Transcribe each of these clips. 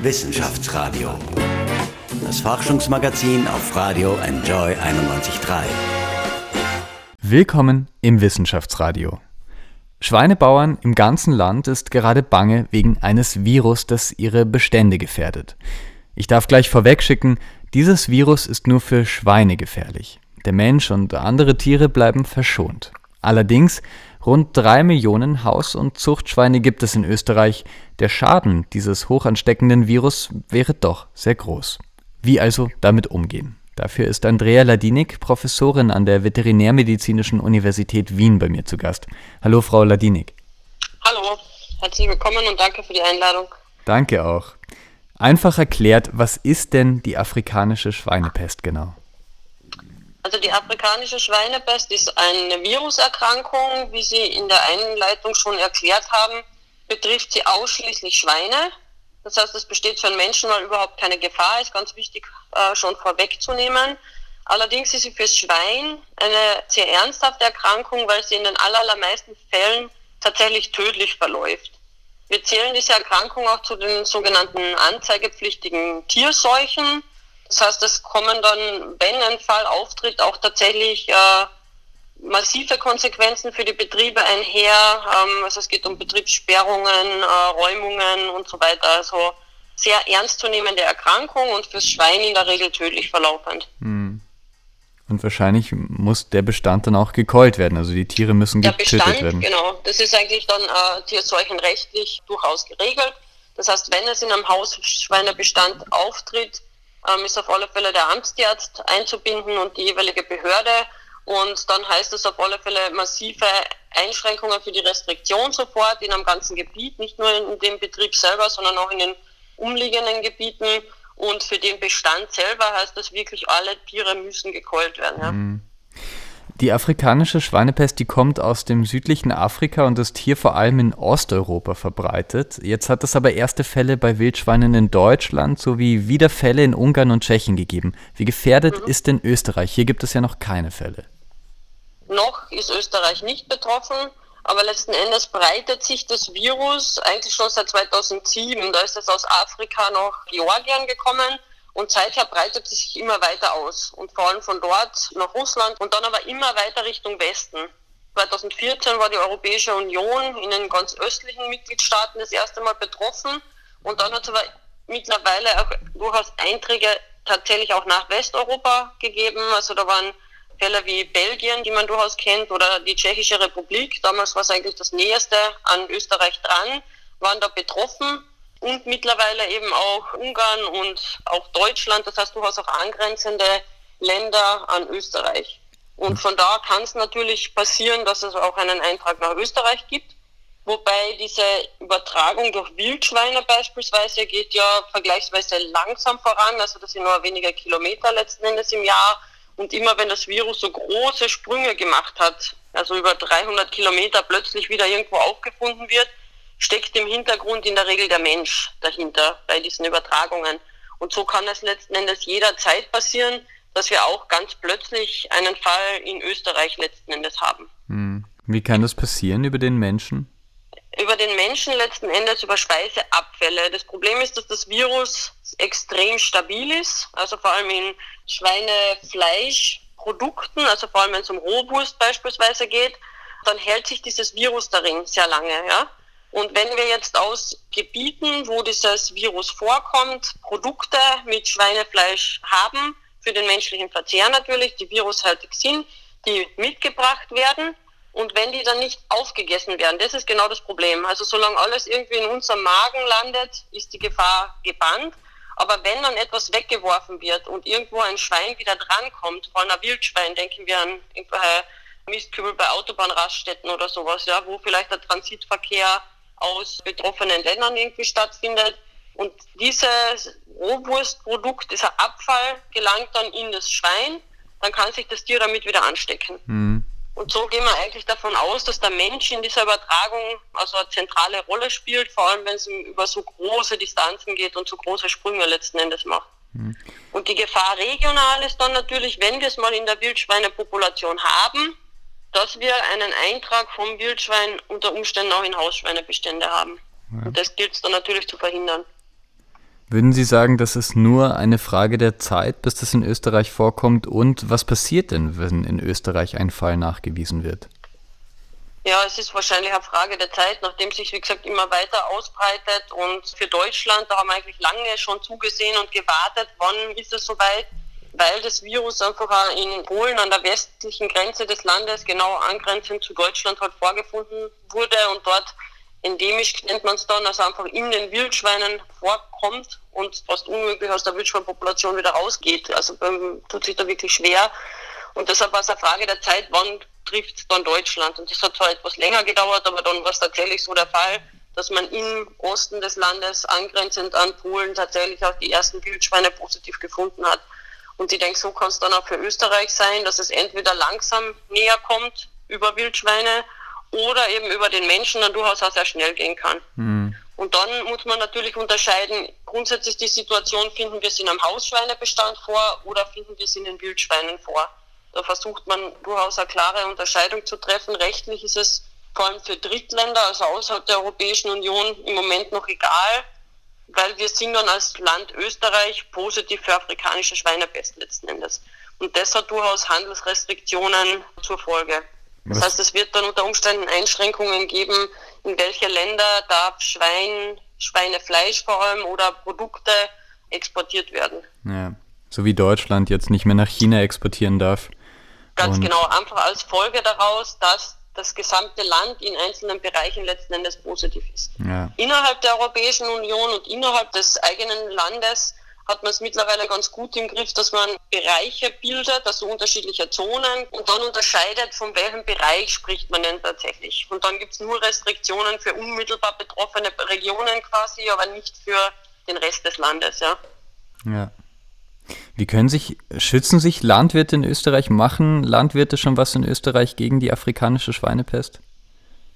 Wissenschaftsradio. Das Forschungsmagazin auf Radio Enjoy 91.3. Willkommen im Wissenschaftsradio. Schweinebauern im ganzen Land ist gerade bange wegen eines Virus, das ihre Bestände gefährdet. Ich darf gleich vorwegschicken, dieses Virus ist nur für Schweine gefährlich. Der Mensch und andere Tiere bleiben verschont. Allerdings Rund drei Millionen Haus- und Zuchtschweine gibt es in Österreich. Der Schaden dieses hochansteckenden Virus wäre doch sehr groß. Wie also damit umgehen? Dafür ist Andrea Ladinik, Professorin an der Veterinärmedizinischen Universität Wien, bei mir zu Gast. Hallo, Frau Ladinik. Hallo, herzlich willkommen und danke für die Einladung. Danke auch. Einfach erklärt, was ist denn die afrikanische Schweinepest genau? Also die afrikanische Schweinepest ist eine Viruserkrankung, wie Sie in der Einleitung schon erklärt haben, betrifft sie ausschließlich Schweine. Das heißt, es besteht für einen Menschen mal überhaupt keine Gefahr, ist ganz wichtig äh, schon vorwegzunehmen. Allerdings ist sie fürs Schwein eine sehr ernsthafte Erkrankung, weil sie in den allermeisten Fällen tatsächlich tödlich verläuft. Wir zählen diese Erkrankung auch zu den sogenannten anzeigepflichtigen Tierseuchen. Das heißt, es kommen dann, wenn ein Fall auftritt, auch tatsächlich äh, massive Konsequenzen für die Betriebe einher. Ähm, also es geht um Betriebssperrungen, äh, Räumungen und so weiter. Also sehr ernstzunehmende Erkrankung und fürs Schwein in der Regel tödlich verlaufend. Hm. Und wahrscheinlich muss der Bestand dann auch gekeult werden. Also die Tiere müssen getötet der Bestand, werden. Genau, das ist eigentlich dann äh, tierseuchenrechtlich durchaus geregelt. Das heißt, wenn es in einem Hausschweinebestand auftritt, ähm, ist auf alle Fälle der Amtstierarzt einzubinden und die jeweilige Behörde. Und dann heißt es auf alle Fälle massive Einschränkungen für die Restriktion sofort in einem ganzen Gebiet, nicht nur in dem Betrieb selber, sondern auch in den umliegenden Gebieten. Und für den Bestand selber heißt das wirklich, alle Tiere müssen gekeult werden. Ja. Mhm. Die afrikanische Schweinepest, die kommt aus dem südlichen Afrika und ist hier vor allem in Osteuropa verbreitet. Jetzt hat es aber erste Fälle bei Wildschweinen in Deutschland sowie wieder Fälle in Ungarn und Tschechien gegeben. Wie gefährdet mhm. ist denn Österreich? Hier gibt es ja noch keine Fälle. Noch ist Österreich nicht betroffen, aber letzten Endes breitet sich das Virus eigentlich schon seit 2007. Da ist es aus Afrika nach Georgien gekommen und seither breitet es sich immer weiter aus und vor allem von dort nach Russland und dann aber immer weiter Richtung Westen. 2014 war die Europäische Union in den ganz östlichen Mitgliedstaaten das erste Mal betroffen und dann hat es aber mittlerweile auch durchaus Einträge tatsächlich auch nach Westeuropa gegeben. Also da waren Fälle wie Belgien, die man durchaus kennt, oder die Tschechische Republik, damals war es eigentlich das Näheste an Österreich dran, waren da betroffen und mittlerweile eben auch Ungarn und auch Deutschland. Das heißt, du hast auch angrenzende Länder an Österreich. Und von da kann es natürlich passieren, dass es auch einen Eintrag nach Österreich gibt. Wobei diese Übertragung durch Wildschweine beispielsweise geht ja vergleichsweise langsam voran. Also das sind nur weniger Kilometer letzten Endes im Jahr. Und immer wenn das Virus so große Sprünge gemacht hat, also über 300 Kilometer plötzlich wieder irgendwo aufgefunden wird, steckt im Hintergrund in der Regel der Mensch dahinter bei diesen Übertragungen. Und so kann es letzten Endes jederzeit passieren, dass wir auch ganz plötzlich einen Fall in Österreich letzten Endes haben. Hm. Wie kann das passieren über den Menschen? Über den Menschen letzten Endes über Speiseabfälle. Das Problem ist, dass das Virus extrem stabil ist, also vor allem in Schweinefleischprodukten, also vor allem wenn es um Rohwurst beispielsweise geht, dann hält sich dieses Virus darin sehr lange. Ja? Und wenn wir jetzt aus Gebieten, wo dieses Virus vorkommt, Produkte mit Schweinefleisch haben, für den menschlichen Verzehr natürlich, die virushaltig sind, die mitgebracht werden, und wenn die dann nicht aufgegessen werden, das ist genau das Problem. Also solange alles irgendwie in unserem Magen landet, ist die Gefahr gebannt. Aber wenn dann etwas weggeworfen wird und irgendwo ein Schwein wieder drankommt, vor einer Wildschwein, denken wir an irgendwelche Mistkübel bei Autobahnraststätten oder sowas, ja, wo vielleicht der Transitverkehr aus betroffenen Ländern irgendwie stattfindet. Und dieses Rohwurstprodukt, dieser Abfall gelangt dann in das Schwein, dann kann sich das Tier damit wieder anstecken. Mhm. Und so gehen wir eigentlich davon aus, dass der Mensch in dieser Übertragung also eine zentrale Rolle spielt, vor allem wenn es über so große Distanzen geht und so große Sprünge letzten Endes macht. Mhm. Und die Gefahr regional ist dann natürlich, wenn wir es mal in der Wildschweinepopulation haben, dass wir einen Eintrag vom Wildschwein unter Umständen auch in Hausschweinebestände haben. Ja. Und das gilt es dann natürlich zu verhindern. Würden Sie sagen, das ist nur eine Frage der Zeit, bis das in Österreich vorkommt? Und was passiert denn, wenn in Österreich ein Fall nachgewiesen wird? Ja, es ist wahrscheinlich eine Frage der Zeit, nachdem sich, wie gesagt, immer weiter ausbreitet. Und für Deutschland, da haben wir eigentlich lange schon zugesehen und gewartet, wann ist es soweit, weil das Virus einfach in Polen an der westlichen Grenze des Landes, genau angrenzend zu Deutschland, halt vorgefunden wurde und dort endemisch nennt man es dann, also einfach in den Wildschweinen vorkommt und fast unmöglich aus der Wildschweinpopulation wieder rausgeht. Also ähm, tut sich da wirklich schwer. Und deshalb war es eine Frage der Zeit, wann trifft dann Deutschland. Und das hat zwar etwas länger gedauert, aber dann war es tatsächlich so der Fall, dass man im Osten des Landes angrenzend an Polen tatsächlich auch die ersten Wildschweine positiv gefunden hat. Und ich denke, so kann es dann auch für Österreich sein, dass es entweder langsam näher kommt über Wildschweine oder eben über den Menschen dann durchaus auch sehr schnell gehen kann. Mhm. Und dann muss man natürlich unterscheiden, grundsätzlich die Situation, finden wir es in einem Hausschweinebestand vor oder finden wir es in den Wildschweinen vor. Da versucht man durchaus eine klare Unterscheidung zu treffen. Rechtlich ist es vor allem für Drittländer, also außerhalb der Europäischen Union, im Moment noch egal, weil wir sind dann als Land Österreich positiv für afrikanische Schweinepest letzten Endes. Und das hat durchaus Handelsrestriktionen zur Folge. Das heißt, es wird dann unter Umständen Einschränkungen geben, in welche Länder darf Schwein, Schweinefleisch vor allem oder Produkte exportiert werden. Ja, so wie Deutschland jetzt nicht mehr nach China exportieren darf. Ganz Und genau, einfach als Folge daraus, dass das gesamte Land in einzelnen Bereichen letzten Endes positiv ist. Ja. Innerhalb der Europäischen Union und innerhalb des eigenen Landes hat man es mittlerweile ganz gut im Griff, dass man Bereiche bildet, also unterschiedliche Zonen und dann unterscheidet, von welchem Bereich spricht man denn tatsächlich. Und dann gibt es nur Restriktionen für unmittelbar betroffene Regionen quasi, aber nicht für den Rest des Landes, ja. Ja. Wie können sich, schützen sich Landwirte in Österreich? Machen Landwirte schon was in Österreich gegen die afrikanische Schweinepest?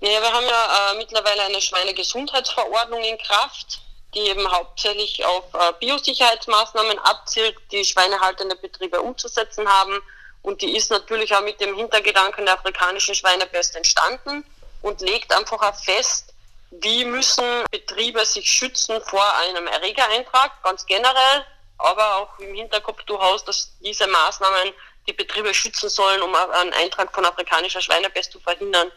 Ja, wir haben ja äh, mittlerweile eine Schweinegesundheitsverordnung in Kraft die eben hauptsächlich auf äh, Biosicherheitsmaßnahmen abzielt, die schweinehaltende Betriebe umzusetzen haben. Und die ist natürlich auch mit dem Hintergedanken der afrikanischen Schweinepest entstanden und legt einfach auch fest, wie müssen Betriebe sich schützen vor einem Erregereintrag, ganz generell, aber auch im Hinterkopf durchaus, dass diese Maßnahmen die Betriebe schützen sollen, um einen Eintrag von afrikanischer Schweinepest zu verhindern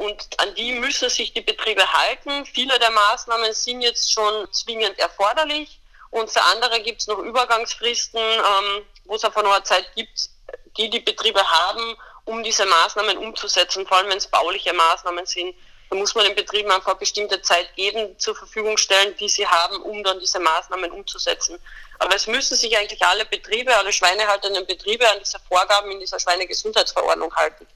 und an die müssen sich die Betriebe halten. Viele der Maßnahmen sind jetzt schon zwingend erforderlich und für andere gibt es noch Übergangsfristen, ähm, wo es einfach noch eine Zeit gibt, die die Betriebe haben, um diese Maßnahmen umzusetzen, vor allem wenn es bauliche Maßnahmen sind. Da muss man den Betrieben einfach bestimmte Zeit geben, zur Verfügung stellen, die sie haben, um dann diese Maßnahmen umzusetzen. Aber es müssen sich eigentlich alle Betriebe, alle schweinehaltenden Betriebe an diese Vorgaben in dieser Schweinegesundheitsverordnung halten.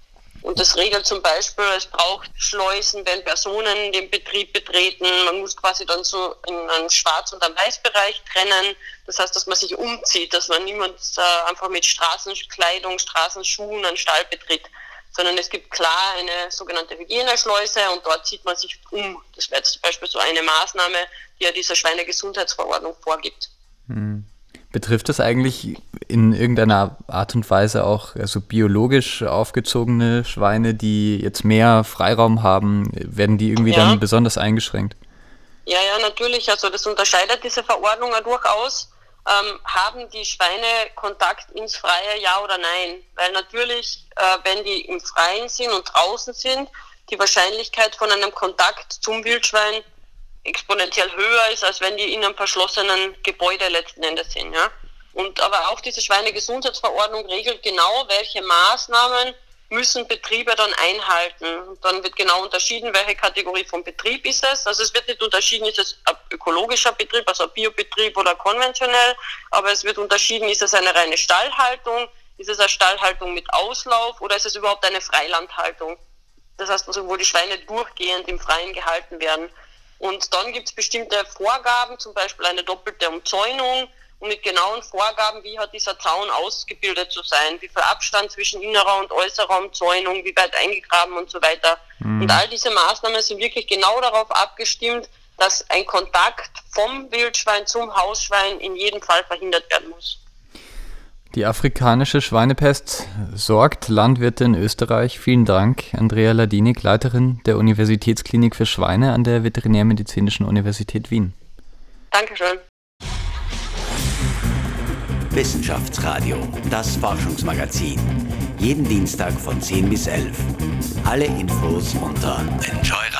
Und das regelt zum Beispiel, es braucht Schleusen, wenn Personen den Betrieb betreten. Man muss quasi dann so in einen Schwarz- und einen Weißbereich trennen. Das heißt, dass man sich umzieht, dass man niemand äh, einfach mit Straßenkleidung, Straßenschuhen einen Stall betritt, sondern es gibt klar eine sogenannte Hygieneschleuse und dort zieht man sich um. Das wäre jetzt zum Beispiel so eine Maßnahme, die ja dieser Schweinegesundheitsverordnung vorgibt. Hm. Betrifft das eigentlich in irgendeiner Art und Weise auch also biologisch aufgezogene Schweine, die jetzt mehr Freiraum haben? Werden die irgendwie ja. dann besonders eingeschränkt? Ja, ja, natürlich. Also das unterscheidet diese Verordnung ja durchaus. Ähm, haben die Schweine Kontakt ins Freie, ja oder nein? Weil natürlich, äh, wenn die im Freien sind und draußen sind, die Wahrscheinlichkeit von einem Kontakt zum Wildschwein exponentiell höher ist, als wenn die in einem verschlossenen Gebäude letzten Endes sind. Ja? Und aber auch diese Schweinegesundheitsverordnung regelt genau, welche Maßnahmen müssen Betriebe dann einhalten. Und dann wird genau unterschieden, welche Kategorie von Betrieb ist es. Also es wird nicht unterschieden, ist es ein ökologischer Betrieb, also ein Biobetrieb oder konventionell, aber es wird unterschieden, ist es eine reine Stallhaltung, ist es eine Stallhaltung mit Auslauf oder ist es überhaupt eine Freilandhaltung. Das heißt, also, wo die Schweine durchgehend im Freien gehalten werden. Und dann gibt es bestimmte Vorgaben, zum Beispiel eine doppelte Umzäunung und mit genauen Vorgaben, wie hat dieser Zaun ausgebildet zu sein, wie viel Abstand zwischen innerer und äußerer Umzäunung, wie weit eingegraben und so weiter. Mhm. Und all diese Maßnahmen sind wirklich genau darauf abgestimmt, dass ein Kontakt vom Wildschwein zum Hausschwein in jedem Fall verhindert werden muss. Die afrikanische Schweinepest sorgt Landwirte in Österreich. Vielen Dank, Andrea Ladinik, Leiterin der Universitätsklinik für Schweine an der Veterinärmedizinischen Universität Wien. Dankeschön. Wissenschaftsradio, das Forschungsmagazin. Jeden Dienstag von 10 bis 11. Alle Infos unter enjoy